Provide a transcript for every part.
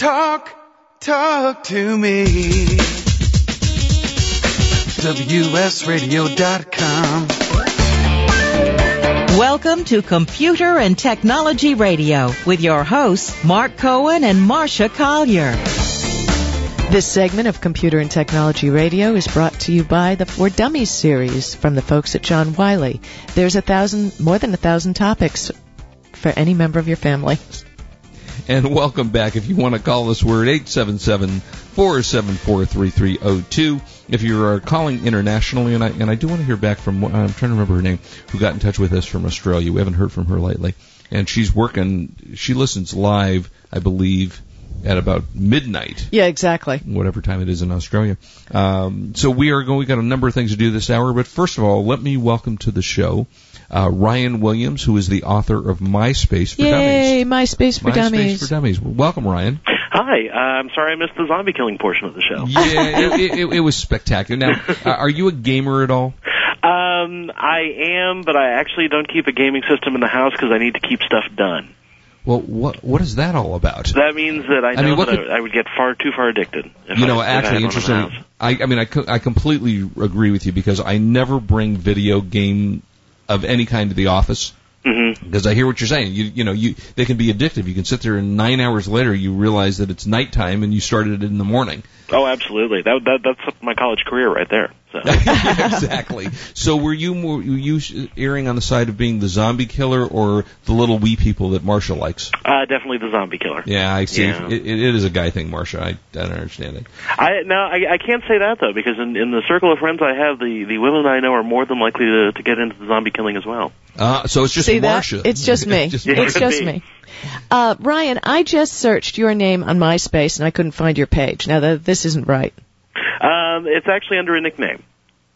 Talk, talk to me. WSRadio.com. Welcome to Computer and Technology Radio with your hosts, Mark Cohen and Marsha Collier. This segment of Computer and Technology Radio is brought to you by the For Dummies series from the folks at John Wiley. There's a thousand, more than a thousand topics for any member of your family. And welcome back. If you want to call us, we're at 877-474-3302. If you're calling internationally, and I, and I do want to hear back from, uh, I'm trying to remember her name, who got in touch with us from Australia. We haven't heard from her lately. And she's working, she listens live, I believe, at about midnight. Yeah, exactly. Whatever time it is in Australia. Um, so we are going, we got a number of things to do this hour, but first of all, let me welcome to the show uh, Ryan Williams, who is the author of MySpace for Yay, Dummies. MySpace for MySpace Dummies. for Dummies. Welcome, Ryan. Hi, uh, I'm sorry I missed the zombie killing portion of the show. Yeah, it, it, it was spectacular. Now, uh, are you a gamer at all? Um, I am, but I actually don't keep a gaming system in the house because I need to keep stuff done. Well, what what is that all about? That means that I I know mean, what that could- I, I would get far too far addicted. You know, I actually, interesting. I, I mean, I, co- I completely agree with you because I never bring video game of any kind to the office Mm-hmm. because I hear what you're saying. You you know, you they can be addictive. You can sit there and nine hours later you realize that it's nighttime and you started it in the morning. Oh, absolutely. That, that that's my college career right there. So. exactly. So were you more were you erring on the side of being the zombie killer or the little wee people that Marsha likes? Uh, definitely the zombie killer. Yeah, I see. Yeah. It, it is a guy thing, Marsha. I, I don't understand it. I no, I, I can't say that though because in, in the circle of friends I have, the the women I know are more than likely to to get into the zombie killing as well. Uh, so it's just See that? It's just me. just It's just me. Uh, Ryan, I just searched your name on MySpace and I couldn't find your page. Now, th- this isn't right. Um, it's actually under a nickname.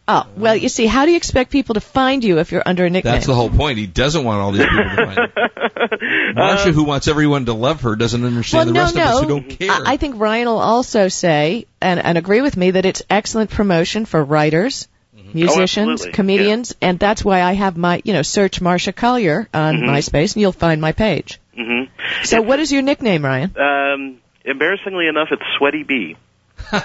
Oh, well, you see, how do you expect people to find you if you're under a nickname? That's the whole point. He doesn't want all these people to find him. Marsha, who wants everyone to love her, doesn't well, understand the no, rest no. of us who don't care. I, I think Ryan will also say and, and agree with me that it's excellent promotion for writers, musicians, Oh, absolutely. comedians, and that's why I have my, you know, search Marsha Collier on Mm-hmm. MySpace and you'll find my page. hmm So what is your nickname, Ryan? Um, embarrassingly enough, it's Sweaty Bee.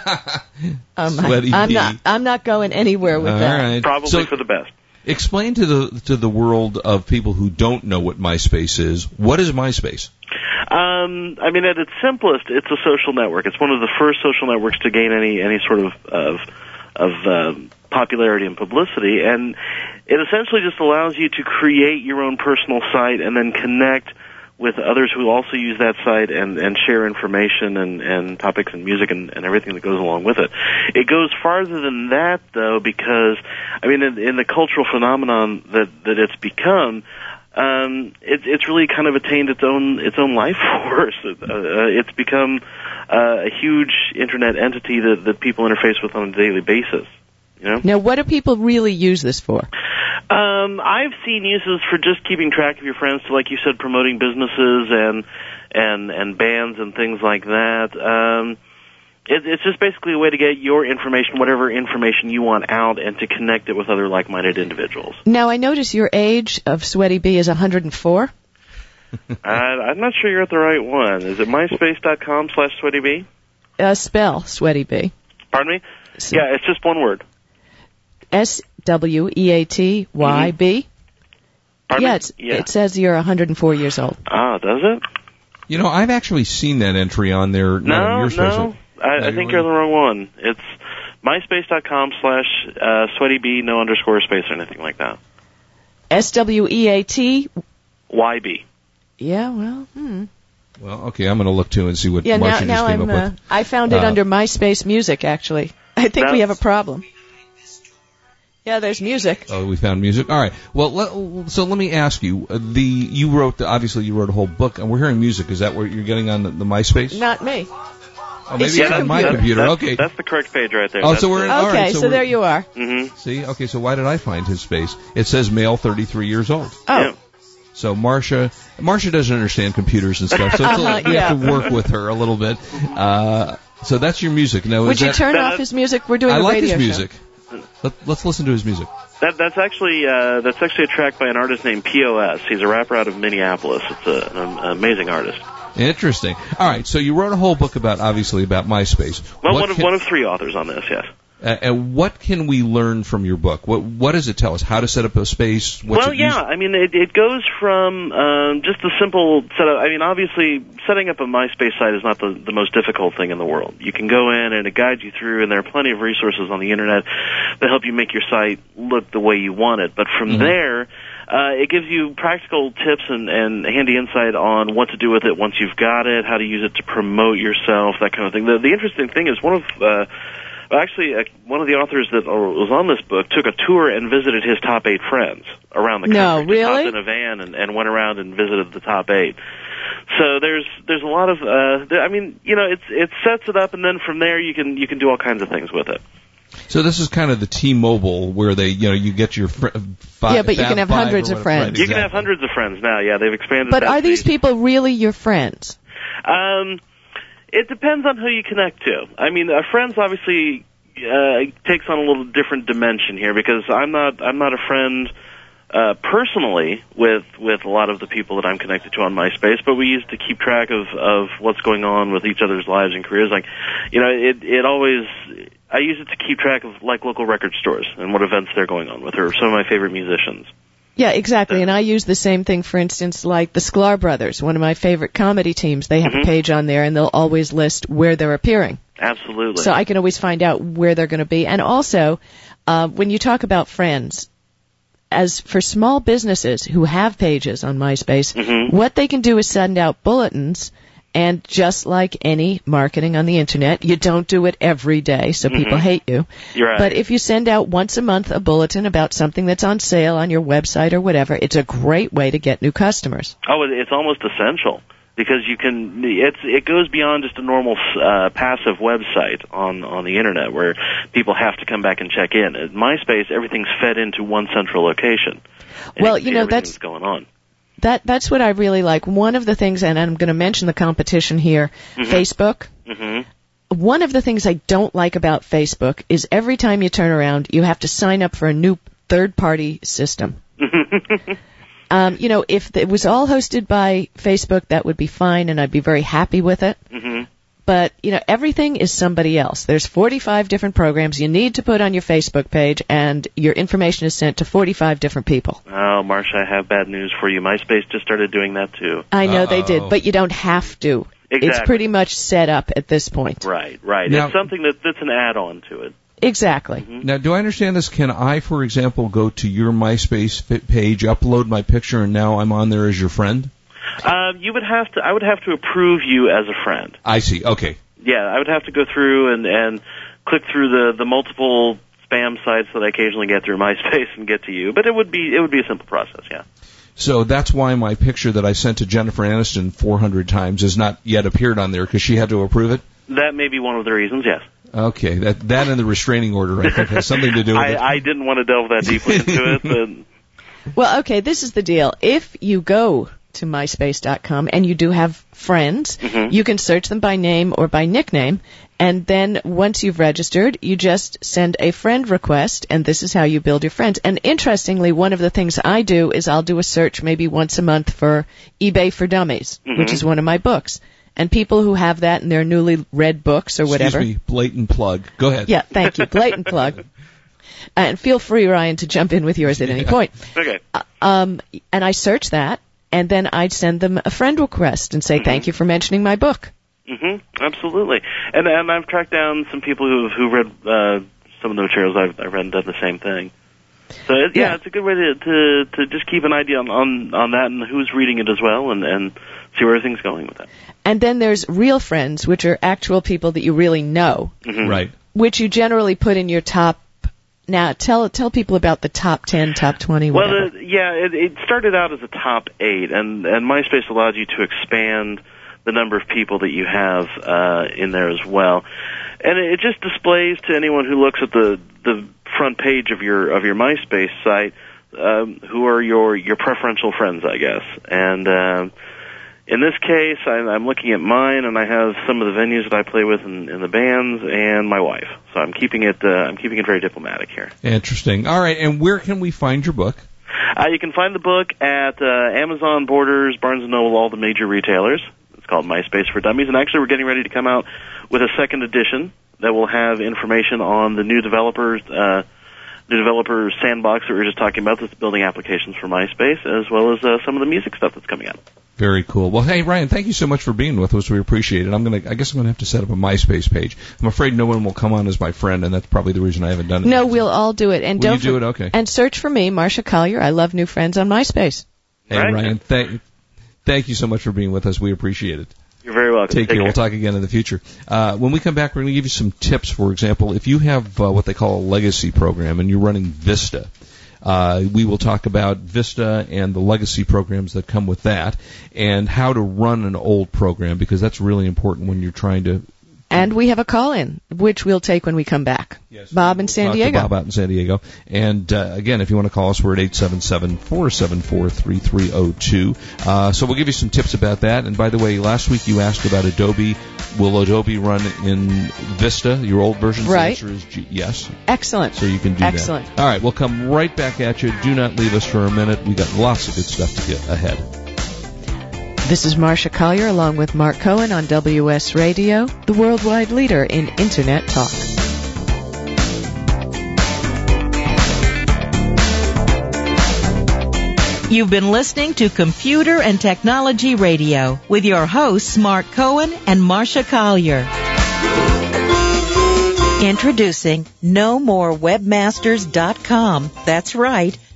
Um, Sweaty I'm bee. not. I'm not going anywhere with all that. right. Probably So for the best. explain to the to the world of people who don't know what MySpace is. What is MySpace? Um, I mean, at its simplest, it's a social network. It's one of the first social networks to gain any any sort of of of um, popularity and publicity, and it essentially just allows you to create your own personal site and then connect with others who also use that site and and share information and and topics and music and, and everything that goes along with it. It goes farther than that though, because I mean, in, in the cultural phenomenon that that it's become um, it, it's really kind of attained its own its own life force. Uh, uh, it's become uh, a huge internet entity that, that people interface with on a daily basis. You know, Now, what do people really use this for? um, I've seen uses for just keeping track of your friends, to like you said, promoting businesses and and and bands and things like that. Um, it, it's just basically a way to get your information, whatever information you want out, and to connect it with other like-minded individuals. Now, I notice your age of Sweaty Bee is 104. I, I'm not sure you're at the right one. Is it myspace.com slash sweatybee? Uh, spell Sweaty Bee. Pardon me? Yeah, it's just one word. S W E A T Y B. Pardon Yeah, me? it's, yeah. it says you're 104 years old. Ah, does it? You know, I've actually seen that entry on there. not No, your no. I, I think you're you're the wrong one. It's myspace.com slash uh, sweatybee, no underscore space or anything like that. S W E A T Y B. Yeah, well, hmm. Well, okay, I'm going to look too and see what Yeah, Marsha now, just now came I'm. up Uh, with. I found it Uh, under MySpace Music. Actually, I think we have a problem. Yeah, there's music. Oh, we found music. All right. Well, let, so let me ask you: uh, the you wrote the, obviously you wrote a whole book, and we're hearing music. Is that what you're getting on the, the MySpace? Not me. oh, maybe it's it's, on my computer. computer. That's, okay. That's the correct page right there. Oh, That's so we're- the- All Okay, right, so so, there we're- you are. Mhm. See, okay. So why did I find his space? It says male, 33 years old. Oh, Yeah. So Marsha, Marsha doesn't understand computers and stuff, so Uh-huh, little- we have to work with her a little bit. Uh, so that's your music. Now, would is you that, turn that- off his music? We're doing I a like radio his show. Let, let's listen to his music. That, that's actually uh, that's actually a track by an artist named P.O.S. He's a rapper out of Minneapolis. It's a, an amazing artist. Interesting. All right, so you wrote a whole book about obviously about MySpace. Well, What one of can- one of three authors on this, yes. Uh, and what can we learn from your book? What what does it tell us? How to set up a space? What's well, yeah. I mean, it, it goes from um, just a simple setup. I mean, obviously, setting up a MySpace site is not the, the most difficult thing in the world. You can go in and it guides you through, and there are plenty of resources on the internet that help you make your site look the way you want it. But from Mhm. there, uh, it gives you practical tips and, and handy insight on what to do with it once you've got it, how to use it to promote yourself, that kind of thing. The, the interesting thing is one of uh, actually, uh, one of the authors that uh, was on this book took a tour and visited his top eight friends around the country. Just really? hopped in a van and, and went around and visited the top eight. So there's there's a lot of uh, there, I mean you know it's it sets it up and then from there you can you can do all kinds of things with it. So this is kind of the T-Mobile where they, you know, you get your fr- five, Yeah, but you can have hundreds of friends. Right, You can have hundreds of friends now. Yeah, they've expanded. But are these feature. people really your friends? Um, it depends on who you connect to. I mean, uh, friends obviously uh, takes on a little different dimension here because I'm not I'm not a friend uh, personally with with a lot of the people that I'm connected to on MySpace, but we use to keep track of of what's going on with each other's lives and careers. Like, you know, it it always. I use it to keep track of like local record stores and what events they're going on with, or some of my favorite musicians. Yeah, exactly. And I use the same thing, for instance, like the Sklar Brothers, one of my favorite comedy teams. They have Mhm. a page on there and they'll always list where they're appearing. Absolutely. So I can always find out where they're going to be. And also, uh, when you talk about friends, as for small businesses who have pages on MySpace, Mhm. what they can do is send out bulletins. And just like any marketing on the internet, you don't do it every day, so people Mhm. hate you. Right. But if you send out once a month a bulletin about something that's on sale on your website or whatever, it's a great way to get new customers. Oh, it's almost essential because you can. It's it goes beyond just a normal uh, passive website on on the internet where people have to come back and check in. At MySpace, everything's fed into one central location. Well, you know, that's going on. That that's what I really like. One of the things, and I'm going to mention the competition here, Mhm. Facebook. hmm One of the things I don't like about Facebook is every time you turn around, you have to sign up for a new third-party system. Um, you know, if it was all hosted by Facebook, that would be fine, and I'd be very happy with it. hmm but you know everything is somebody else there's 45 different programs you need to put on your facebook page and your information is sent to 45 different people Oh, Marsha, I have bad news for you. MySpace just started doing that too. i know they Uh-oh. did but you don't have to it's pretty much set up at this point Right, right. Now- it's something that that's an add-on to it. exactly mm-hmm. Now, do I understand this? Can I, for example, go to your MySpace page, upload my picture, and now I'm on there as your friend? Um, you would have to. I would have to approve you as a friend. I see. Okay. yeah, I would have to go through and and click through the the multiple spam sites that I occasionally get through MySpace and get to you. But it would be it would be a simple process. Yeah. So that's why my picture that I sent to Jennifer Aniston 400 times has not yet appeared on there because she had to approve it. That may be one of the reasons. Yes. Okay, that that and the restraining order I think has something to do with I, it. I didn't want to delve that deeply into it, but well okay this is the deal if you go to myspace.com and you do have friends Mhm. you can search them by name or by nickname and then once you've registered you just send a friend request and this is how you build your friends and interestingly one of the things i do is i'll do a search maybe once a month for ebay for dummies which Mhm. is one of my books and people who have that in their newly read books or whatever Excuse me, blatant plug. Go ahead. yeah thank you blatant plug and feel free ryan to jump in with yours at any point okay. um, and I search that, and then I'd send them a friend request and say, Mm-hmm. thank you for mentioning my book. Mm-hmm. Absolutely. And and I've tracked down some people who who read uh, some of the materials I've, I've read and done the same thing. So it, yeah, Yeah. it's a good way to, to to just keep an idea on on, on that and who's reading it as well, and and see where everything's going with that. And then there's real friends, which are actual people that you really know, Mhm. Right. which you generally put in your top. Now, tell tell people about the top 10, top 20, Well, the, yeah, it, it started out as a top eight, and and MySpace allows you to expand the number of people that you have uh, in there as well, and it, it just displays to anyone who looks at the the front page of your of your MySpace site um, who are your your preferential friends, I guess, and. Um, in this case, I'm, I'm looking at mine, and I have some of the venues that I play with in, in the bands, and my wife. So I'm keeping it. Uh, I'm keeping it very diplomatic here. Interesting. All right, and where can we find your book? Uh, you can find the book at uh, Amazon, Borders, Barnes and Noble, all the major retailers. It's called MySpace for Dummies. And actually, we're getting ready to come out with a second edition that will have information on the new developers. Uh, the developer sandbox that we were just talking about that's building applications for MySpace, as well as uh, some of the music stuff that's coming out. Very cool. Well, hey Ryan, thank you so much for being with us. We appreciate it. I'm gonna, I guess I'm gonna have to set up a MySpace page. I'm afraid no one will come on as my friend, and that's probably the reason I haven't done it. No, we'll all do it. And Will don't you do it? Okay. And search for me, Marsha Collier. I love new friends on MySpace. Hey Right. Ryan, thank, thank you so much for being with us. We appreciate it. You're very welcome. Take, care. We'll talk again in the future. Uh, when we come back, we're going to give you some tips. For example, if you have uh, what they call a legacy program and you're running Vista, uh, we will talk about Vista and the legacy programs that come with that, and how to run an old program because that's really important when you're trying to. And we have a call in, which we'll take when we come back. Yes. Bob in San Diego. Bob out in San Diego. And uh, again, if you want to call us, we're at 877-474-3302. Uh, so we'll give you some tips about that. And by the way, last week you asked about Adobe. Will Adobe run in Vista, your old version? So Right. The answer is G- yes. Excellent. So you can do Excellent. that. All right, we'll come right back at you. Do not leave us for a minute. We got lots of good stuff to get ahead. This is Marsha Collier along with Mark Cohen on WS Radio, the worldwide leader in Internet talk. You've been listening to Computer and Technology Radio with your hosts Mark Cohen and Marsha Collier. Introducing NoMoreWebmasters.com. That's right.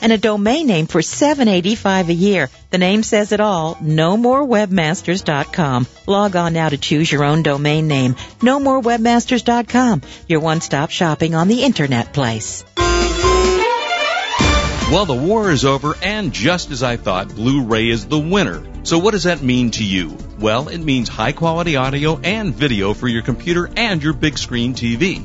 and a domain name for $7.85 a year. The name says it all, nomorewebmasters.com. Log on now to choose your own domain name, nomorewebmasters.com, your one-stop shopping on the internet place. Well, the war is over, and just as I thought, Blu-ray is the winner. So what does that mean to you? Well, it means high quality audio and video for your computer and your big screen TV.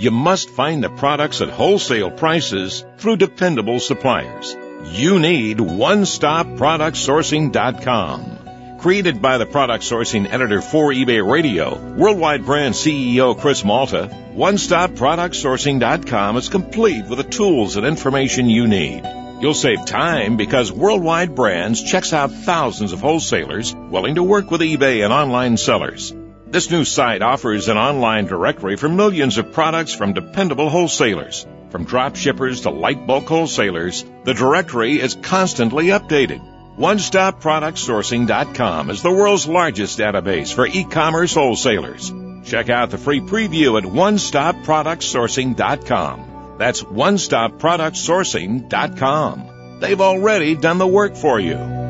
you must find the products at wholesale prices through dependable suppliers. You need OneStopProductSourcing.com. Created by the product sourcing editor for eBay Radio, Worldwide Brand CEO Chris Malta, OneStopProductSourcing.com is complete with the tools and information you need. You'll save time because Worldwide Brands checks out thousands of wholesalers willing to work with eBay and online sellers. This new site offers an online directory for millions of products from dependable wholesalers. From drop shippers to light bulk wholesalers, the directory is constantly updated. OneStopProductSourcing.com is the world's largest database for e-commerce wholesalers. Check out the free preview at OneStopProductSourcing.com. That's OneStopProductSourcing.com. They've already done the work for you.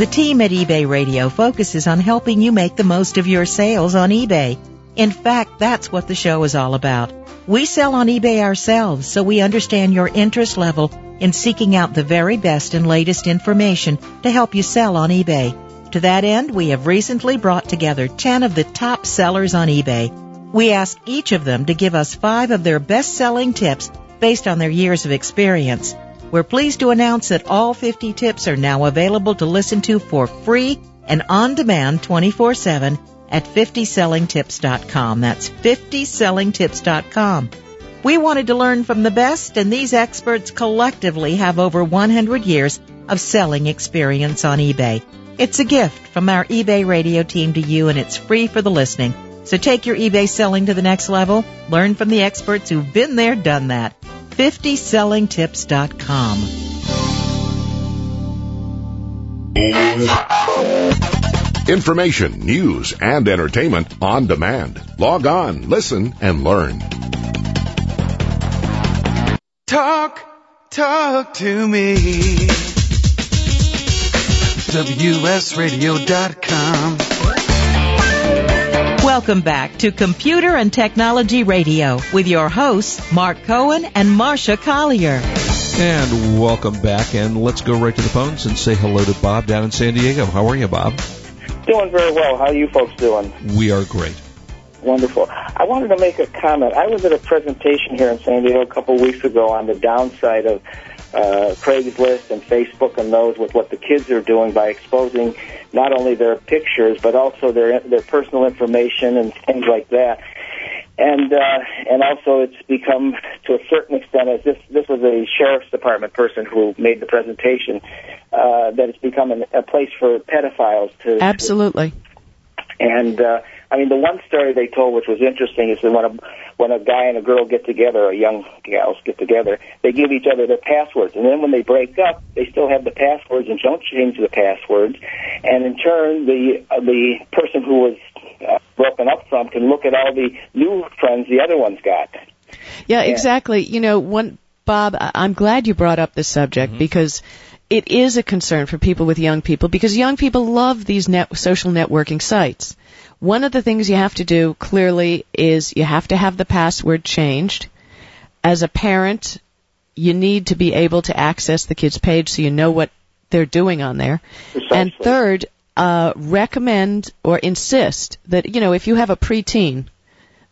The team at eBay Radio focuses on helping you make the most of your sales on eBay. In fact, that's what the show is all about. We sell on eBay ourselves, so we understand your interest level in seeking out the very best and latest information to help you sell on eBay. To that end, we have recently brought together 10 of the top sellers on eBay. We asked each of them to give us five of their best selling tips based on their years of experience. We're pleased to announce that all 50 tips are now available to listen to for free and on demand 24-7 at 50sellingtips.com. That's 50sellingtips.com. We wanted to learn from the best and these experts collectively have over 100 years of selling experience on eBay. It's a gift from our eBay radio team to you and it's free for the listening. So take your eBay selling to the next level. Learn from the experts who've been there, done that. 50sellingtips.com. Information, news, and entertainment on demand. Log on, listen, and learn. Talk, talk to me. WSRadio.com. Welcome back to Computer and Technology Radio with your hosts, Mark Cohen and Marsha Collier. And welcome back, and let's go right to the phones and say hello to Bob down in San Diego. How are you, Bob? Doing very well. How are you folks doing? We are great. Wonderful. I wanted to make a comment. I was at a presentation here in San Diego a couple of weeks ago on the downside of uh, Craigslist and Facebook and those with what the kids are doing by exposing not only their pictures but also their their personal information and things like that. And uh, and also it's become to a certain extent as this this was a sheriff's department person who made the presentation uh, that it's become an, a place for pedophiles to Absolutely. and uh, I mean, the one story they told, which was interesting, is that when a when a guy and a girl get together, or young gals get together, they give each other their passwords, and then when they break up, they still have the passwords and don't change the passwords. And in turn, the uh, the person who was uh, broken up from can look at all the new friends the other one's got. Yeah, exactly. You know, one Bob, I- I'm glad you brought up this subject because it is a concern for people with young people because young people love these net, social networking sites. One of the things you have to do clearly is you have to have the password changed. As a parent, you need to be able to access the kid's page so you know what they're doing on there. And third, uh, recommend or insist that, you know, if you have a preteen,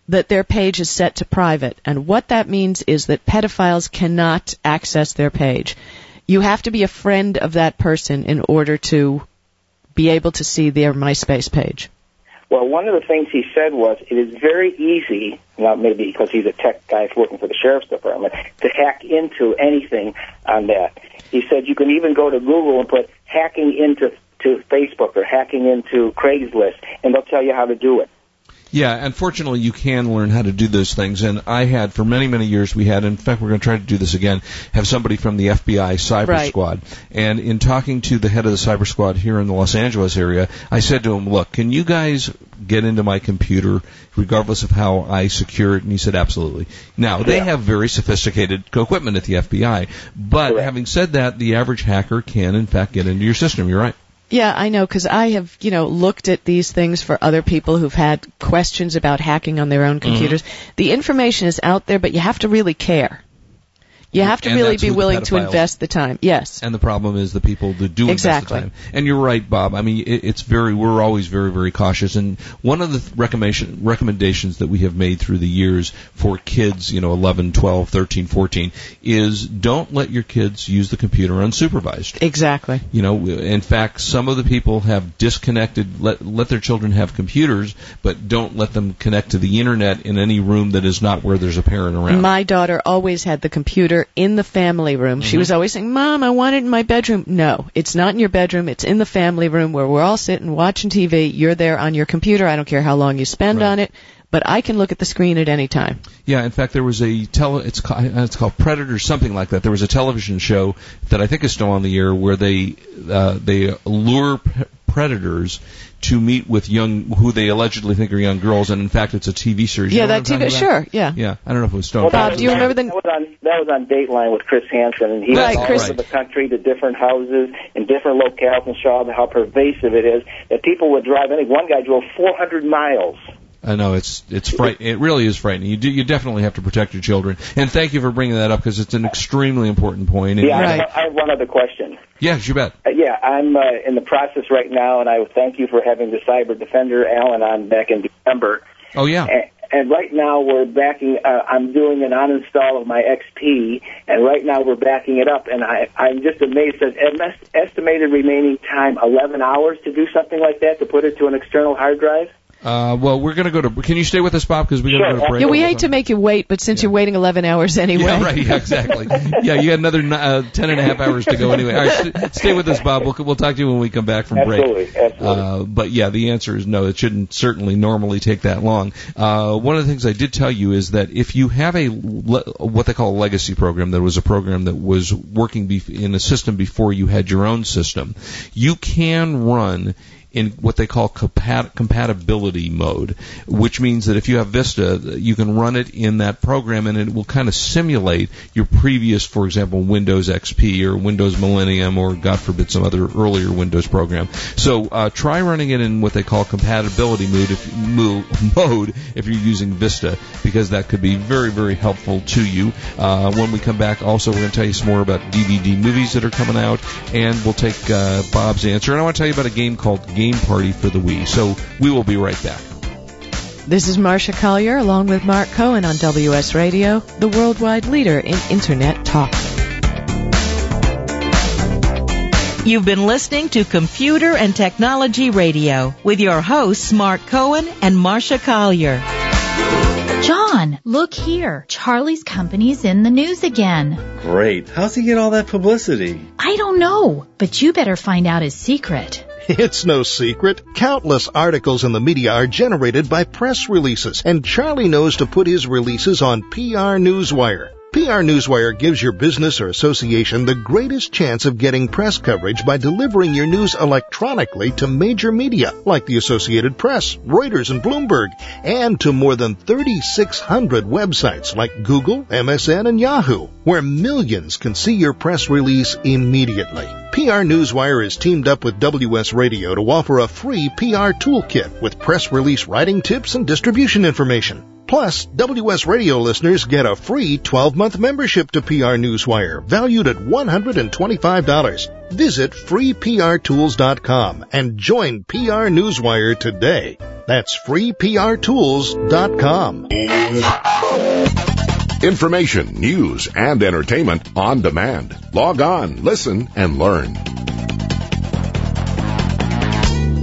that their page is set to private. And what that means is that pedophiles cannot access their page. You have to be a friend of that person in order to be able to see their MySpace page. Well, one of the things he said was it is very easy, now maybe because he's a tech guy working for the sheriff's department, to hack into anything on that. He said you can even go to Google and put hacking into to Facebook or hacking into Craigslist, and they'll tell you how to do it. Yeah, unfortunately, you can learn how to do those things. And I had, for many, many years, we had, in fact, we're going to try to do this again, have somebody from the FBI Cyber Right. Squad. And in talking to the head of the Cyber Squad here in the Los Angeles area, I said to him, look, can you guys get into my computer regardless of how I secure it? And he said, absolutely. Now, they Yeah. have very sophisticated co equipment at the FBI. But Correct. having said that, the average hacker can, in fact, get into your system. You're right. Yeah, I know because I have, you know, looked at these things for other people who've had questions about hacking on their own mm-hmm. computers. The information is out there, but you have to really care. You have to And really be willing to invest the time. Yes. And the problem is the people that do Exactly. invest the time. And you're right, Bob. I mean, it, it's very, we're always very, very cautious. And one of the recommendation, recommendations that we have made through the years for kids, you know, 11, 12, 13, 14, is don't let your kids use the computer unsupervised. Exactly. You know, in fact, some of the people have disconnected, let, let their children have computers, but don't let them connect to the internet in any room that is not where there's a parent around. My daughter always had the computer in the family room. She Mhm. was always saying, Mom, I want it in my bedroom. No, it's not in your bedroom. It's in the family room where we're all sitting watching TV. You're there on your computer. I don't care how long you spend Right. on it, but I can look at the screen at any time. Yeah, in fact, there was a tele. It's called, it's called Predator, something like that. There was a television show that I think is still on the air where they uh, they lure predators to meet with young who they allegedly think are young girls, and in fact, it's a TV series. You yeah, know that TV, talking sure, yeah. Yeah, I don't know if it was Stone. Well, Bob, do you remember the- That was on that was on Dateline with Chris Hansen, and he Right, went all Chris- over the country to different houses in different locales and showed how pervasive it is. That people would drive. I think one guy drove 400 miles. I know it's it's fright. It really is frightening. You do you definitely have to protect your children. And thank you for bringing that up because it's an extremely important point. And Yeah, I, Right. have, I have one other question. Yes, you bet. Uh, yeah, I'm uh, in the process right now, and I thank you for having the Cyber Defender Alan on back in December. Oh yeah. And, and right now we're backing. Uh, I'm doing an uninstall of my XP, and right now we're backing it up. And I, I'm just amazed that em- estimated remaining time 11 hours to do something like that to put it to an external hard drive. Uh, well, we're gonna go to. Can you stay with us, Bob? Because we're gonna Sure. go to break. Yeah, we all the hate to make you wait, but since you're waiting 11 hours anyway. Yeah, right. Yeah, exactly. yeah, you got another uh, ten and a half hours to go anyway. All right, st- stay with us, Bob. We'll, we'll talk to you when we come back from break. Absolutely, absolutely. Uh, but yeah, the answer is no. It shouldn't certainly normally take that long. Uh, one of the things I did tell you is that if you have a le- what they call a legacy program, that was a program that was working bef- in a system before you had your own system, you can run in what they call compat- compatibility mode, which means that if you have Vista, you can run it in that program and it will kind of simulate your previous, for example, Windows XP or Windows Millennium or, God forbid, some other earlier Windows program. So uh, try running it in what they call compatibility mode if, mo- mode if you're using Vista, because that could be very, very helpful to you. Uh, when we come back, also, we're going to tell you some more about DVD movies that are coming out, and we'll take uh, Bob's answer. And I want to tell you about a game called Game Party for the Wii. So we will be right back. This is Marsha Collier along with Mark Cohen on WS Radio, the worldwide leader in Internet talk. You've been listening to Computer and Technology Radio with your hosts Mark Cohen and Marsha Collier. John, look here. Charlie's company's in the news again. Great. How's he get all that publicity? I don't know, but you better find out his secret. It's no secret. Countless articles in the media are generated by press releases, and Charlie knows to put his releases on PR Newswire. PR Newswire gives your business or association the greatest chance of getting press coverage by delivering your news electronically to major media like the Associated Press, Reuters, and Bloomberg, and to more than 3,600 websites like Google, MSN, and Yahoo, where millions can see your press release immediately. PR Newswire is teamed up with WS Radio to offer a free PR toolkit with press release writing tips and distribution information. Plus, WS Radio listeners get a free 12-month membership to PR Newswire, valued at $125. Visit freeprtools.com and join PR Newswire today. That's freeprtools.com. Information, news, and entertainment on demand. Log on, listen, and learn.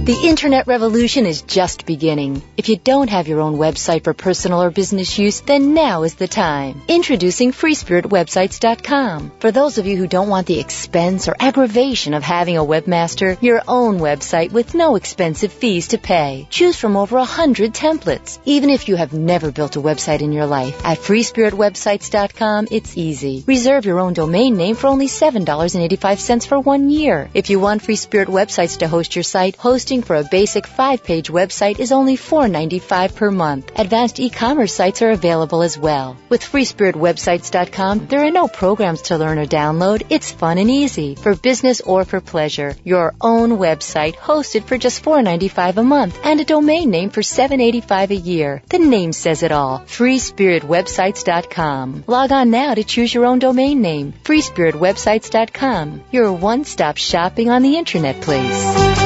The internet revolution is just beginning. If you don't have your own website for personal or business use, then now is the time. Introducing freespiritwebsites.com. For those of you who don't want the expense or aggravation of having a webmaster, your own website with no expensive fees to pay. Choose from over a hundred templates. Even if you have never built a website in your life, at freespiritwebsites.com, it's easy. Reserve your own domain name for only $7.85 for one year. If you want Free Spirit websites to host your site, hosting for a basic five-page website is only $4.95 per month. Advanced e-commerce sites are available as well. With FreeSpiritWebsites.com, there are no programs to learn or download. It's fun and easy for business or for pleasure. Your own website hosted for just $4.95 a month and a domain name for $7.85 a year. The name says it all. FreeSpiritWebsites.com. Log on now to choose your own domain name. FreeSpiritWebsites.com. Your one-stop shopping on the internet place.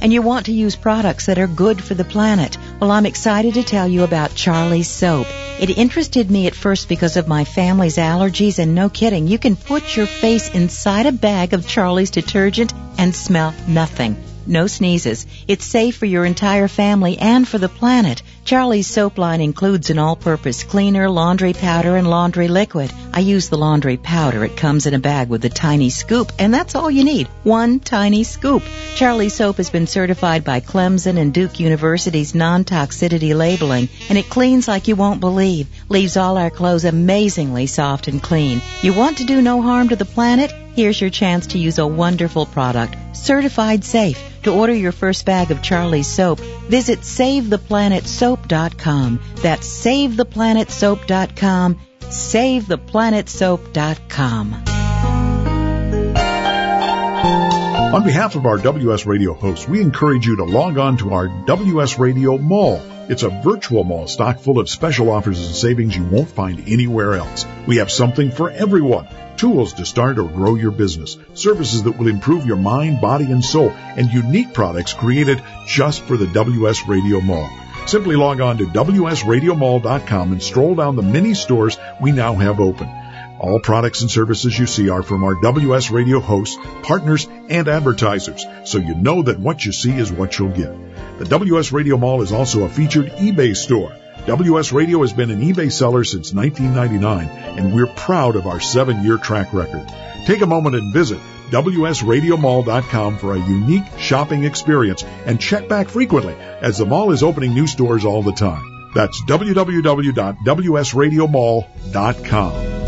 and you want to use products that are good for the planet. Well, I'm excited to tell you about Charlie's soap. It interested me at first because of my family's allergies and no kidding, you can put your face inside a bag of Charlie's detergent and smell nothing. No sneezes. It's safe for your entire family and for the planet. Charlie's soap line includes an all-purpose cleaner, laundry powder, and laundry liquid. I use the laundry powder. It comes in a bag with a tiny scoop, and that's all you need. One tiny scoop. Charlie's soap has been certified by Clemson and Duke University's non-toxicity labeling, and it cleans like you won't believe. Leaves all our clothes amazingly soft and clean. You want to do no harm to the planet? Here's your chance to use a wonderful product, certified safe. To order your first bag of Charlie's soap, visit SaveThePlanetSoap.com. That's SaveThePlanetSoap.com. SaveThePlanetSoap.com. On behalf of our WS Radio hosts, we encourage you to log on to our WS Radio Mall. It's a virtual mall stocked full of special offers and savings you won't find anywhere else. We have something for everyone. Tools to start or grow your business, services that will improve your mind, body, and soul, and unique products created just for the WS Radio Mall. Simply log on to WSRadiomall.com and stroll down the many stores we now have open. All products and services you see are from our WS Radio hosts, partners, and advertisers, so you know that what you see is what you'll get. The WS Radio Mall is also a featured eBay store. WS Radio has been an eBay seller since 1999, and we're proud of our seven year track record. Take a moment and visit WSRadiomall.com for a unique shopping experience and check back frequently as the mall is opening new stores all the time. That's www.wsradiomall.com.